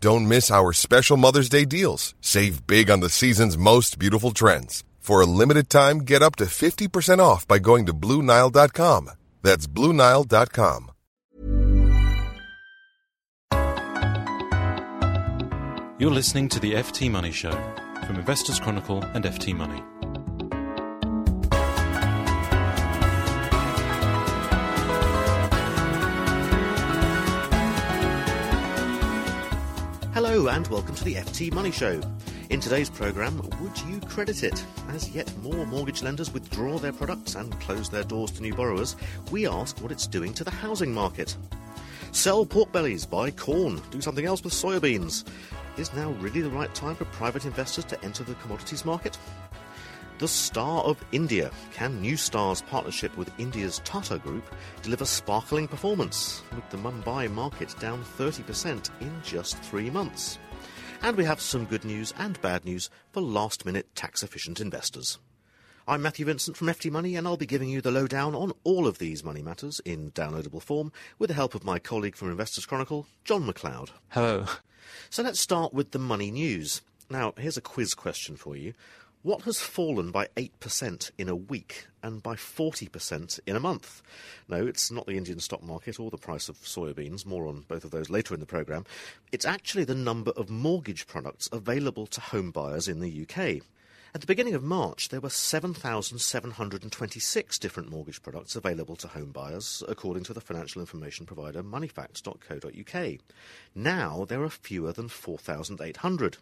Don't miss our special Mother's Day deals. Save big on the season's most beautiful trends. For a limited time, get up to 50% off by going to Bluenile.com. That's Bluenile.com. You're listening to the FT Money Show from Investors Chronicle and FT Money. Hello and welcome to the FT Money Show. In today's programme, would you credit it? As yet more mortgage lenders withdraw their products and close their doors to new borrowers, we ask what it's doing to the housing market. Sell pork bellies, buy corn, do something else with soybeans. Is now really the right time for private investors to enter the commodities market? The Star of India. Can New Star's partnership with India's Tata Group deliver sparkling performance, with the Mumbai market down 30% in just three months? And we have some good news and bad news for last minute tax efficient investors. I'm Matthew Vincent from FT Money, and I'll be giving you the lowdown on all of these money matters in downloadable form with the help of my colleague from Investors Chronicle, John McLeod. Hello. So let's start with the money news. Now, here's a quiz question for you. What has fallen by 8% in a week and by 40% in a month? No, it's not the Indian stock market or the price of soybeans, more on both of those later in the programme. It's actually the number of mortgage products available to home buyers in the UK. At the beginning of March, there were 7,726 different mortgage products available to home buyers, according to the financial information provider moneyfacts.co.uk. Now there are fewer than 4,800.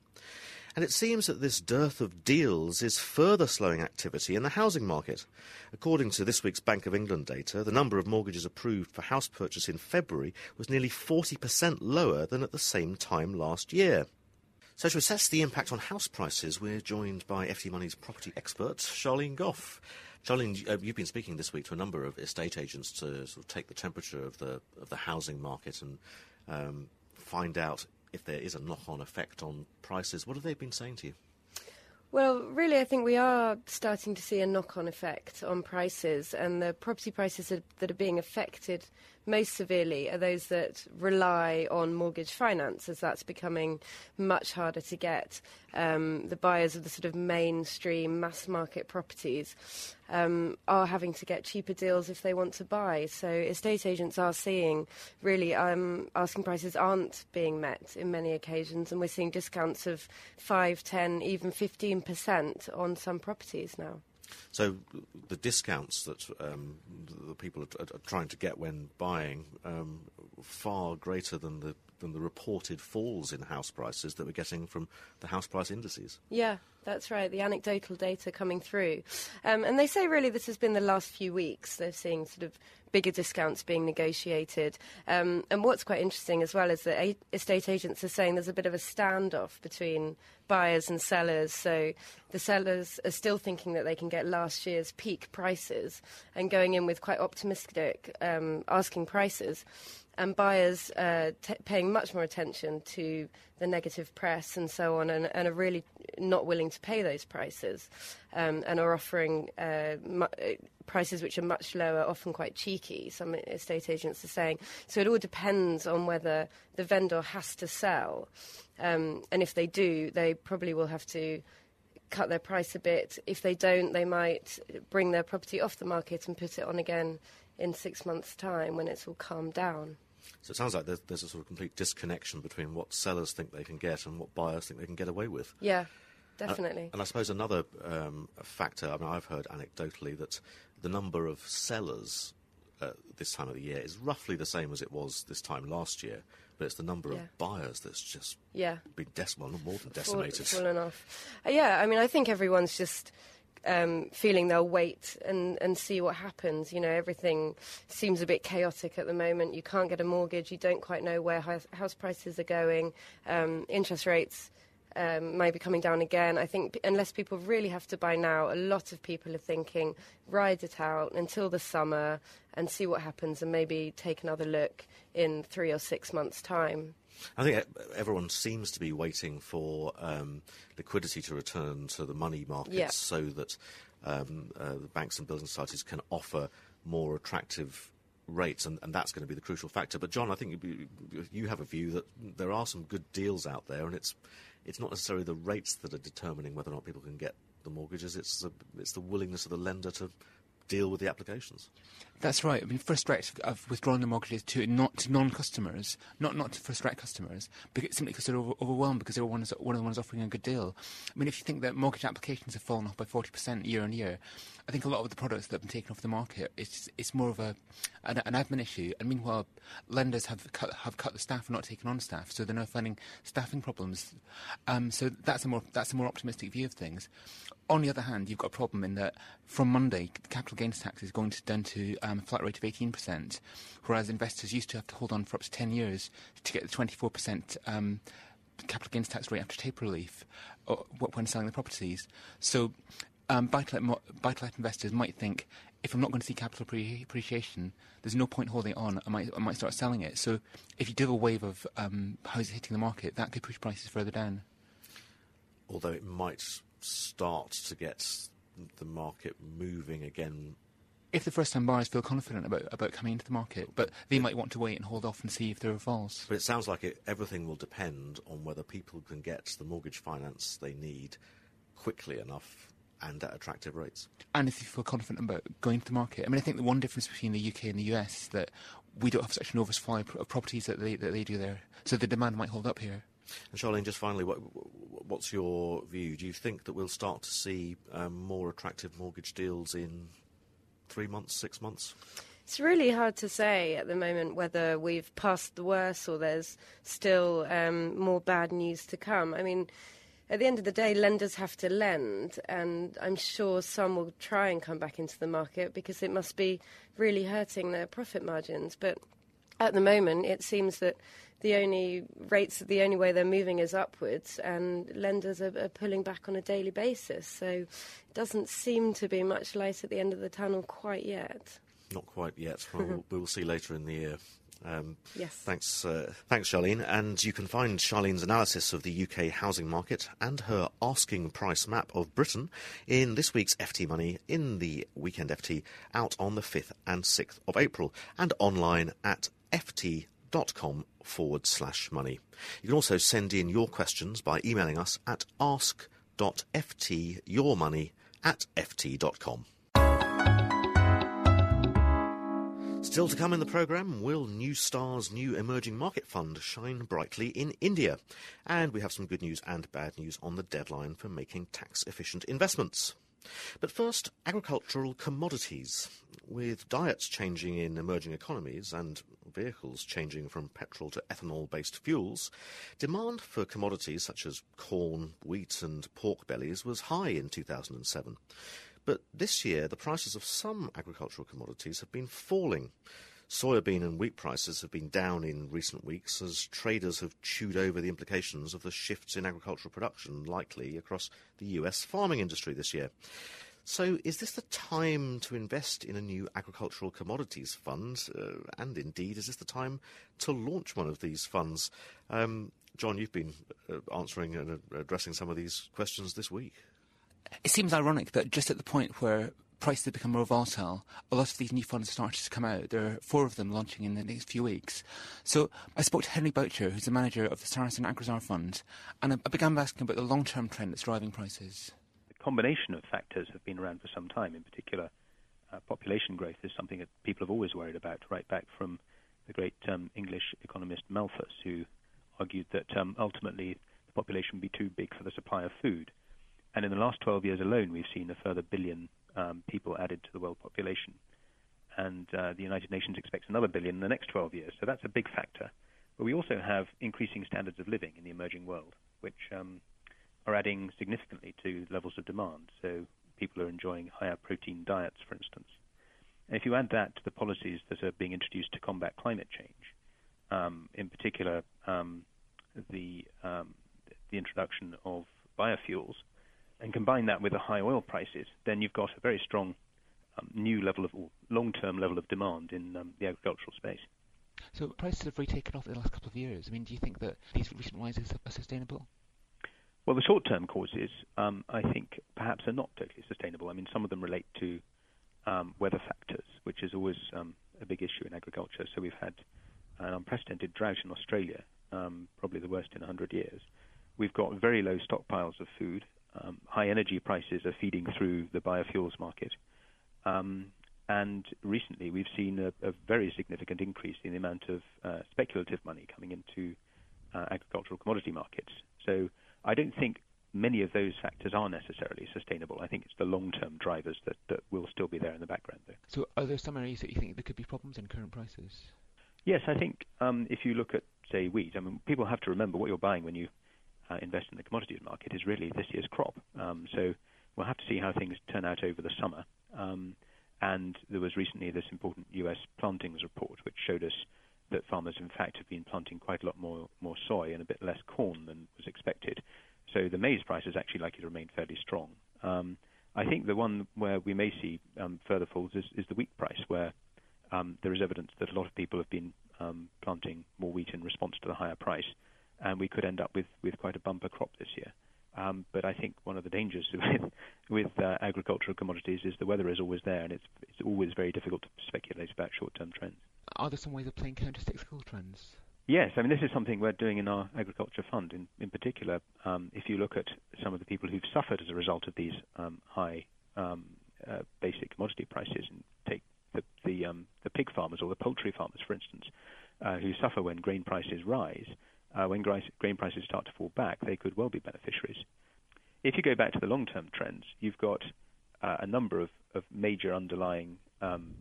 And it seems that this dearth of deals is further slowing activity in the housing market. According to this week's Bank of England data, the number of mortgages approved for house purchase in February was nearly 40% lower than at the same time last year. So, to assess the impact on house prices, we're joined by FT Money's property expert, Charlene Goff. Charlene, uh, you've been speaking this week to a number of estate agents to sort of take the temperature of the of the housing market and um, find out if there is a knock-on effect on prices. What have they been saying to you? Well, really, I think we are starting to see a knock on effect on prices, and the property prices that are being affected most severely are those that rely on mortgage finance, as that's becoming much harder to get. Um, the buyers of the sort of mainstream mass market properties um, are having to get cheaper deals if they want to buy. So estate agents are seeing really um, asking prices aren't being met in many occasions, and we're seeing discounts of 5, 10, even 15% on some properties now. So the discounts that um, the people are, are, trying to get when buying um, far greater than the than the reported falls in house prices that we're getting from the house price indices. Yeah, that's right. The anecdotal data coming through, um, and they say really this has been the last few weeks. They're seeing sort of bigger discounts being negotiated. Um, and what's quite interesting as well is that a- estate agents are saying there's a bit of a standoff between buyers and sellers. So the sellers are still thinking that they can get last year's peak prices and going in with quite optimistic um, asking prices and buyers uh, t- paying much more attention to the negative press and so on, and, and are really not willing to pay those prices, um, and are offering uh, mu- uh, prices which are much lower, often quite cheeky. Some estate agents are saying. So it all depends on whether the vendor has to sell, um, and if they do, they probably will have to cut their price a bit. If they don't, they might bring their property off the market and put it on again in six months' time when it's all calmed down. So it sounds like there's, there's, a sort of complete disconnection between what sellers think they can get and what buyers think they can get away with. Yeah. definitely. And, and I suppose another um, factor, I mean, I've heard anecdotally that the number of sellers uh, this time of the year is roughly the same as it was this time last year, but it's the number Yeah. of buyers that's just yeah. been dec- well, not more than decimated. fallen off. Uh, yeah, I mean, I think everyone's just um, feeling they'll wait and, and see what happens. You know, everything seems a bit chaotic at the moment. You can't get a mortgage. You don't quite know where house, house prices are going. Um, interest rates. Um, may be coming down again. I think unless people really have to buy now, a lot of people are thinking ride it out until the summer and see what happens, and maybe take another look in three or six months' time. I think everyone seems to be waiting for um, liquidity to return to the money markets Yeah. so that um, uh, the banks and building societies can offer more attractive rates, and, and that's going to be the crucial factor. But John, I think you, you have a view that there are some good deals out there, and it's it's not necessarily the rates that are determining whether or not people can get the mortgages. It's the, it's the willingness of the lender to deal with the applications. That's right. I mean, First Direct have withdrawn the mortgages to not to non-customers, not not to First Direct customers, because, simply because they're over, overwhelmed because they're one, one of the ones offering a good deal. I mean, if you think that mortgage applications have fallen off by forty percent year on year, I think a lot of the products that have been taken off the market it's it's more of a an, an admin issue. And meanwhile, lenders have cut have cut the staff and not taken on staff, so they're now finding staffing problems. Um, so that's a more that's a more optimistic view of things. On the other hand, you've got a problem in that from Monday, capital gains tax is going to down to um, a flat rate of 18%, whereas investors used to have to hold on for up to 10 years to get the 24% um, capital gains tax rate after taper relief uh, wh- when selling the properties. So um, buy-to-let, investors might think, if I'm not going to see capital appreciation, there's no point holding on. I might, I might start selling it. So if you do have a wave of um, houses hitting the market, that could push prices further down. although it might start to get the market moving again. if the first-time buyers feel confident about, about coming into the market, but they might want to wait and hold off and see if there are falls. But it sounds like it, everything will depend on whether people can get the mortgage finance they need quickly enough and at attractive rates. And if you feel confident about going to the market, I mean, I think the one difference between the UK and the US is that we don't have such an oversupply of of properties that they that they do there, so the demand might hold up here. And Charlene, just finally, what, what's your view? Do you think that we'll start to see um, more attractive mortgage deals in three months, six months? It's really hard to say at the moment whether we've passed the worst or there's still um, more bad news to come. I mean, at the end of the day, lenders have to lend, and I'm sure some will try and come back into the market because it must be really hurting their profit margins. But at the moment, it seems that the only rates, the only way they're moving is upwards, and lenders are, are pulling back on a daily basis. So it doesn't seem to be much light at the end of the tunnel quite yet. Not quite yet. Well, we'll see later in the year. Um, Yes. Thanks, uh, thanks, Charlene. And you can find Charlene's analysis of the UK housing market and her asking price map of Britain in this week's FT Money in the Weekend FT out on the 5th and 6th of April and online at ft.com forward slash money. You can also send in your questions by emailing us at ask.ftyourmoney at ft.com. Still to come in the programme, will New Star's new emerging market fund shine brightly in India? And we have some good news and bad news on the deadline for making tax efficient investments. But first, agricultural commodities. With diets changing in emerging economies and vehicles changing from petrol to ethanol based fuels, demand for commodities such as corn, wheat, and pork bellies was high in 2007. But this year, the prices of some agricultural commodities have been falling. Soybean and wheat prices have been down in recent weeks as traders have chewed over the implications of the shifts in agricultural production likely across the US farming industry this year. So, is this the time to invest in a new agricultural commodities fund? Uh, and indeed, is this the time to launch one of these funds? Um, John, you've been uh, answering and addressing some of these questions this week. It seems ironic that just at the point where prices become more volatile, a lot of these new funds started to come out. There are four of them launching in the next few weeks. So I spoke to Henry Boucher, who's the manager of the Sarasin AgriSar Fund, and I began by asking about the long-term trend that's driving prices. the combination of factors have been around for some time. In particular, uh, population growth is something that people have always worried about, right back from the great um, English economist Malthus, who argued that um, ultimately the population would be too big for the supply of food. And in the last 12 years alone, we've seen a further billion um, people added to the world population. And uh, the United Nations expects another billion in the next 12 years. So that's a big factor. But we also have increasing standards of living in the emerging world, which um, are adding significantly to levels of demand. So people are enjoying higher protein diets, for instance. And if you add that to the policies that are being introduced to combat climate change, um, in particular um, the um, the introduction of biofuels, and combine that with the high oil prices, then you've got a very strong um, new level of long-term level of demand in um, the agricultural space. So prices have really taken off in the last couple of years. I mean, do you think that these recent rises are sustainable? Well, the short-term causes, um, I think, perhaps are not totally sustainable. I mean, some of them relate to um, weather factors, which is always um, a big issue in agriculture. So we've had an unprecedented drought in Australia, um, probably the worst in 100 years. We've got very low stockpiles of food. Um, high energy prices are feeding through the biofuels market. Um, and recently, we've seen a, a, very significant increase in the amount of uh, speculative money coming into uh, agricultural commodity markets. So I don't think many of those factors are necessarily sustainable. I think it's the long-term drivers that, that will still be there in the background. Though. So are there some areas that you think there could be problems in current prices? Yes, I think um, if you look at, say, wheat, I mean, people have to remember what you're buying when you uh, invest in the commodities market is really this year's crop. Um, so we'll have to see how things turn out over the summer. Um, and there was recently this important U.S. plantings report, which showed us that farmers, in fact, have been planting quite a lot more, more soy and a bit less corn than was expected. So the maize price is actually likely to remain fairly strong. Um, I think the one where we may see um, further falls is, is, the wheat price, where um, there is evidence that a lot of people have been um, planting more wheat in response to the higher price, and we could end up with, with quite a bumper crop this year. Um, but I think one of the dangers with, with uh, agricultural commodities is the weather is always there, and it's it's always very difficult to speculate about short-term trends. Are there some ways of playing counter-cyclical trends? Yes, I mean this is something we're doing in our agriculture fund. In, in particular, um, if you look at some of the people who've suffered as a result of these um, high um, uh, basic commodity prices, and take the the, um, the pig farmers or the poultry farmers, for instance, uh, who suffer when grain prices rise uh, when grain prices start to fall back, they could well be beneficiaries. If you go back to the long-term trends, you've got uh, a number of, of major underlying um,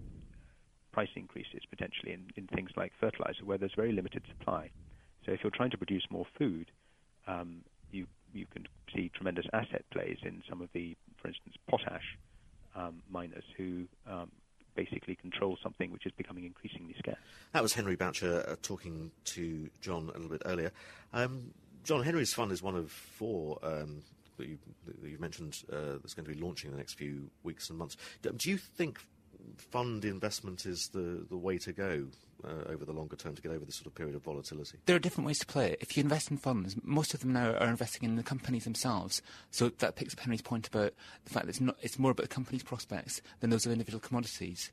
price increases potentially in, in, things like fertilizer, where there's very limited supply. So if you're trying to produce more food, um, you you can see tremendous asset plays in some of the, for instance, potash um, miners who um, basically control something which is becoming increasingly scarce. That was Henry Boucher uh, talking to John a little bit earlier. Um, John, Henry's fund is one of four um, that, you, have mentioned uh, that's going to be launching in the next few weeks and months. Do you think fund investment is the, the way to go uh, over the longer term to get over this sort of period of volatility? There are different ways to play it. If you invest in funds, most of them now are investing in the companies themselves. So that picks up Henry's point about the fact that it's, not, it's more about the company's prospects than those of individual commodities.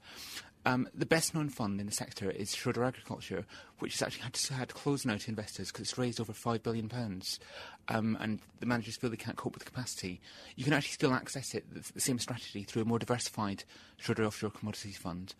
Um, the best known fund in the sector is Schroder Agriculture, which has actually had to, had to close now to investors because it's raised over £5 billion. Um, and the managers feel they can't cope with the capacity. You can actually still access it, the, same strategy, through a more diversified Schroder Offshore Commodities Fund.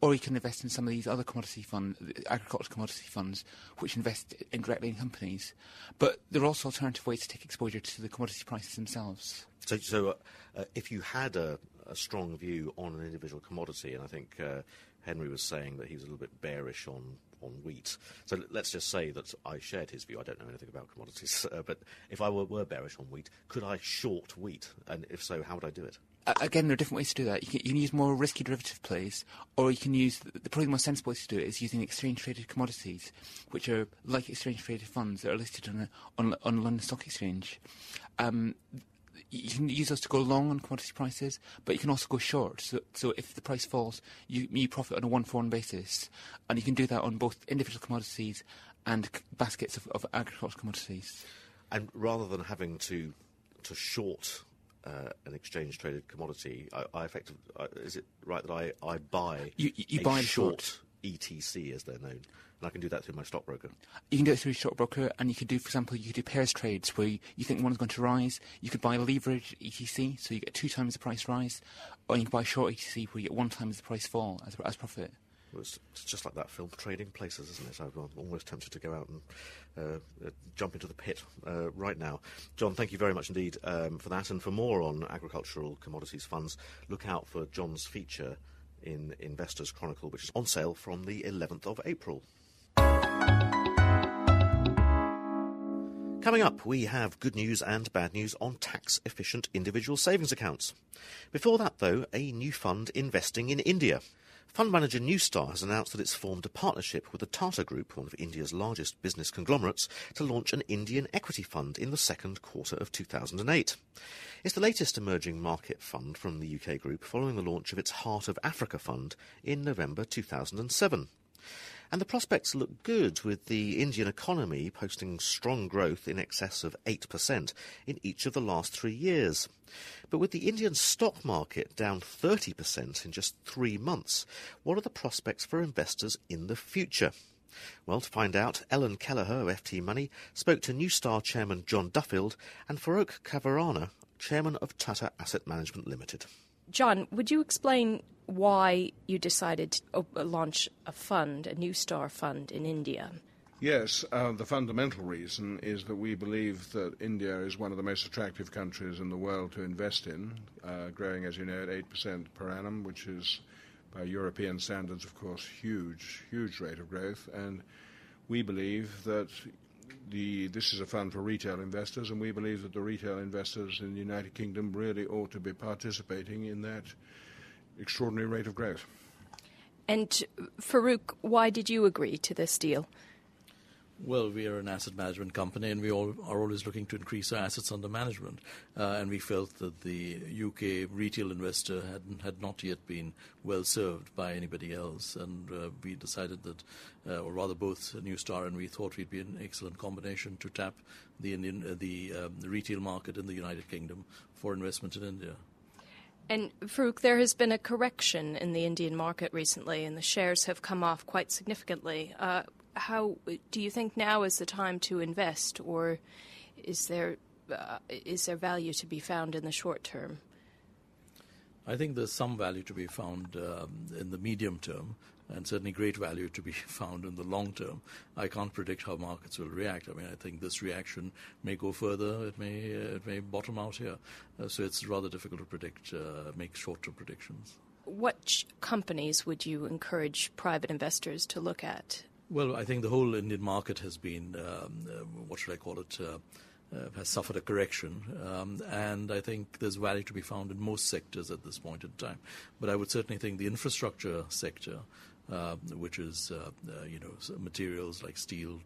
Or you can invest in some of these other commodity fund, agricultural commodity funds, which invest indirectly in companies. But there are also alternative ways to take exposure to the commodity prices themselves. So, so uh, if you had a, a strong view on an individual commodity, and I think uh, Henry was saying that he was a little bit bearish on on wheat. So let's just say that I shared his view. I don't know anything about commodities, uh, but if I were, were, bearish on wheat, could I short wheat? And if so, how would I do it? Again, there are different ways to do that. You can, you can use more risky derivative plays, or you can use the, the probably most sensible way to do it is using exchange traded commodities, which are like exchange traded funds that are listed on a, on, on London Stock Exchange. Um, you can use those to go long on commodity prices, but you can also go short. So, so if the price falls, you, you profit on a one-for-one basis, and you can do that on both individual commodities and c- baskets of, of agricultural commodities. And rather than having to to short uh, an exchange traded commodity, I, I effectively uh, is it right that I, I buy you, you buy short, short ETC as they're known? and I can do that through my stockbroker. You can do it through a stockbroker, and you could do, for example, you could do pairs trades where you, you think one's going to rise. You could buy a leverage ETC, so you get two times the price rise, or you can buy short ETC where you get one times the price fall as, as profit. It's just like that film, Trading Places, isn't it? I'm almost tempted to go out and uh, uh, jump into the pit uh, right now. John, thank you very much indeed um, for that. And for more on agricultural commodities funds, look out for John's feature in Investors Chronicle, which is on sale from the 11th of April. Coming up, we have good news and bad news on tax efficient individual savings accounts. Before that, though, a new fund investing in India. Fund manager New Star has announced that it's formed a partnership with the Tata Group, one of India's largest business conglomerates, to launch an Indian equity fund in the second quarter of 2008. It's the latest emerging market fund from the UK group following the launch of its Heart of Africa fund in November 2007. And the prospects look good, with the Indian economy posting strong growth in excess of 8% in each of the last three years. But with the Indian stock market down 30% in just three months, what are the prospects for investors in the future? Well, to find out, Ellen Kelleher of FT Money spoke to New Star chairman John Duffield and Farokh Kavarana, chairman of Tata Asset Management Limited. John, would you explain why you decided to launch a fund, a New Star fund in India? Yes, uh, the fundamental reason is that we believe that India is one of the most attractive countries in the world to invest in, uh, growing, as you know, at 8% per annum, which is, by European standards, of course, huge, huge rate of growth. And we believe that the, this is a fund for retail investors, and we believe that the retail investors in the United Kingdom really ought to be participating in that extraordinary rate of growth. And Farokh, why did you agree to this deal? Well, we are an asset management company, and we all are always looking to increase our assets under management. Uh, and we felt that the UK retail investor had had not yet been well served by anybody else, and uh, we decided that, uh, or rather, both New Star and we thought we'd be an excellent combination to tap the Indian, uh, the, um, the retail market in the United Kingdom for investment in India. And Farokh, there has been a correction in the Indian market recently, and the shares have come off quite significantly. Uh, how do you think now is the time to invest, or is there uh, is there value to be found in the short term? I think there's some value to be found um, in the medium term, and certainly great value to be found in the long term. I can't predict how markets will react. I mean, I think this reaction may go further. It may uh, it may bottom out here. Uh, so it's rather difficult to predict, uh, make short-term predictions. What companies would you encourage private investors to look at well, I think the whole Indian market has been, um, uh, what should I call it, uh, uh, has suffered a correction. Um, and I think there's value to be found in most sectors at this point in time. But I would certainly think the infrastructure sector, which is, uh, uh, you know, materials like steel,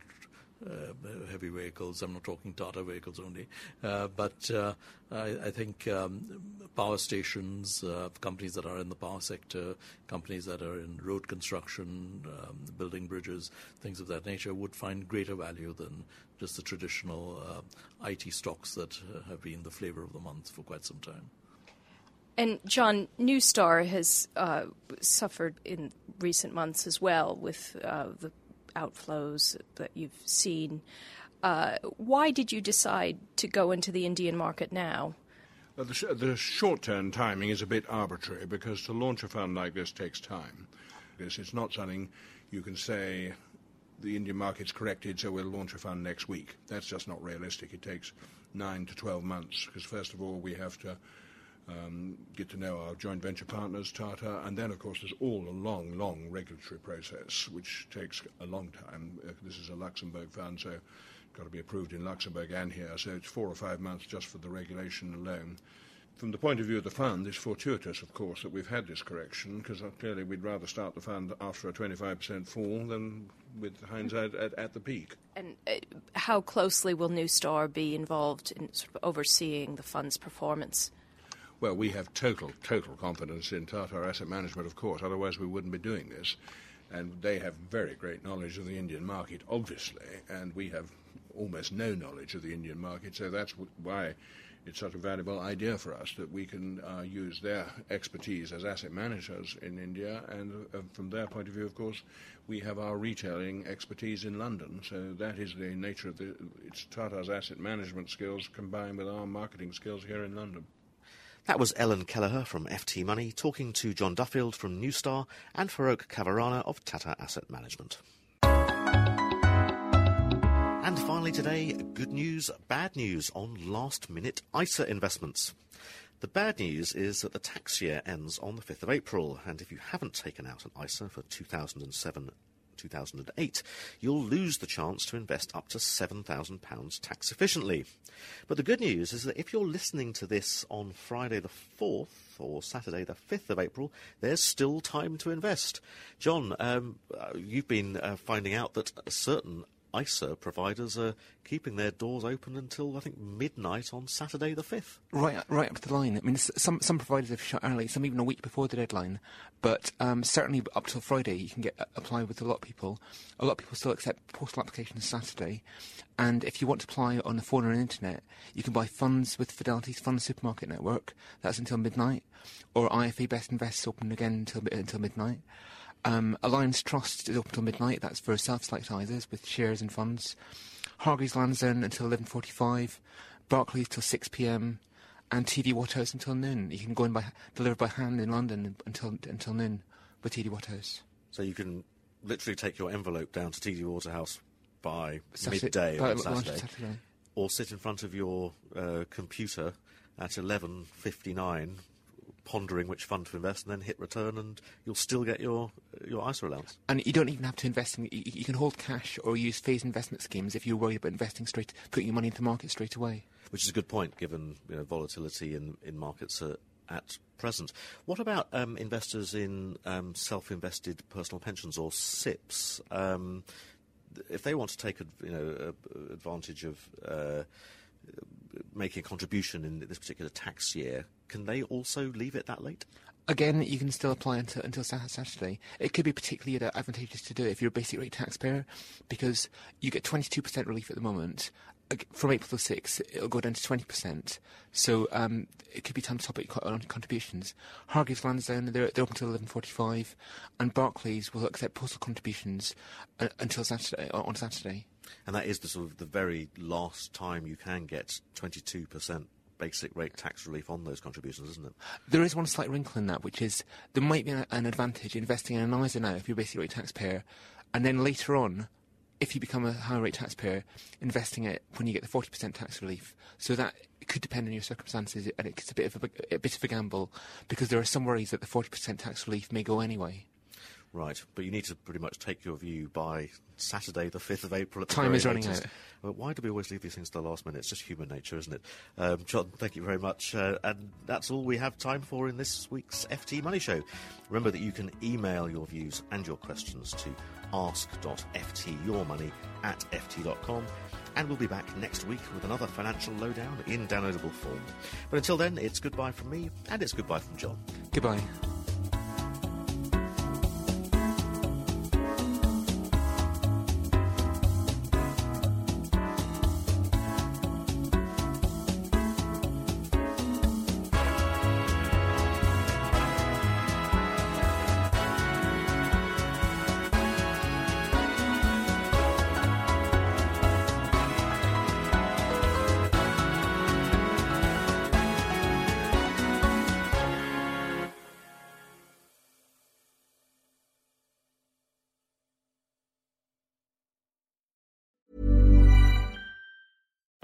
uh, heavy vehicles. I'm not talking Tata vehicles only, uh, but uh, I, I, think um, power stations, companies that are in the power sector, companies that are in road construction, um, building bridges, things of that nature, would find greater value than just the traditional IT stocks that have been the flavor of the month for quite some time. And John, New Star has uh, suffered in recent months as well with uh, the outflows that you've seen. Uh, why did you decide to go into the Indian market now? Well, the, sh- the short term timing is a bit arbitrary because to launch a fund like this takes time. Because it's not something you can say the Indian market's corrected, so we'll launch a fund next week. That's just not realistic. It takes nine to 12 months because, first of all, we have to um, get to know our joint venture partners, Tata, and then, of course, there's all a long, long regulatory process, which takes a long time. Uh, this is a Luxembourg fund, so it's got to be approved in Luxembourg and here, so it's four or five months just for the regulation alone. From the point of view of the fund, it's fortuitous, of course, that we've had this correction, because uh, clearly we'd rather start the fund after a 25% fall than with hindsight at, at the peak. And uh, how closely will New Star be involved in sort of overseeing the fund's performance? Well, we have total, total confidence in Tata Asset Management, of course, otherwise we wouldn't be doing this. And they have very great knowledge of the Indian market, obviously, and we have almost no knowledge of the Indian market, so that's why it's such a valuable idea for us that we can uh, use their expertise as asset managers in India, and uh, from their point of view, of course, we have our retailing expertise in London. So that is the nature of the it's Tata's asset management skills combined with our marketing skills here in London. That was Ellen Kelleher from FT Money talking to John Duffield from New Star and Farokh Kavarana of Tata Asset Management. And finally today, good news, bad news on last minute ISA investments. The bad news is that the tax year ends on the 5th of April, and if you haven't taken out an ISA for 2007 2008, you'll lose the chance to invest up to £7,000 tax efficiently. But the good news is that if you're listening to this on Friday the 4th or Saturday the 5th of April, there's still time to invest. John, um, uh, you've been uh, finding out that certain ISA providers are keeping their doors open until I think midnight on Saturday the fifth. Right, right up to the line. I mean, some some providers have shut early, some even a week before the deadline. But um, certainly up till Friday, you can get uh, apply with a lot of people. A lot of people still accept postal applications Saturday, and if you want to apply on the phone or the internet, you can buy funds with Fidelity's Fund Supermarket Network. That's until midnight, or IFA Bestinvest open again until until midnight. Um, Alliance Trust is open till midnight. That's for self-select ISAs with shares and funds. Hargreaves Lansdown until 11.45. Barclays till 6 p.m. And TD Waterhouse until noon. You can go in by delivered by hand in London until until noon with TD Waterhouse. So you can literally take your envelope down to TD Waterhouse by Saturday, midday by, on Saturday, Saturday, or sit in front of your uh, computer at 11.59 pondering which fund to invest, and then hit return, and you'll still get your your ISA allowance. And you don't even have to invest in. You, you can hold cash or use phased investment schemes if you're worried about investing straight, putting your money into the market straight away. Which is a good point, given you know, volatility in in markets uh, at present. What about um, investors in um, self-invested personal pensions or SIPPs? Um, if they want to take you know advantage of uh, making a contribution in this particular tax year, can they also leave it that late? Again, you can still apply until, until Saturday. It could be particularly advantageous to do it if you're a basic rate taxpayer, because you get 22% relief at the moment. From April to 6th, it'll go down to 20%. So um, it could be time to top up on contributions. Hargreaves Lansdown, they're, they're open until 11.45, and Barclays will accept postal contributions uh, until Saturday, on Saturday. And that is the sort of the very last time you can get 22% basic rate tax relief on those contributions, isn't it? There is one slight wrinkle in that, which is there might be an advantage investing in an ISA now if you're a basic rate taxpayer, and then later on, if you become a higher rate taxpayer, investing it when you get the 40% tax relief. So that could depend on your circumstances, and it's a bit of a, a bit of a gamble because there are some worries that the 40% tax relief may go anyway. Right, but you need to pretty much take your view by Saturday, the 5th of April. At Time is running out. Well, why do we always leave these things to the last minute? It's just human nature, isn't it? Um, John, thank you very much. Uh, and that's all we have time for in this week's FT Money Show. Remember that you can email your views and your questions to ask.ftyourmoney at ft.com. And we'll be back next week with another financial lowdown in downloadable form. But until then, it's goodbye from me and it's goodbye from John. Goodbye.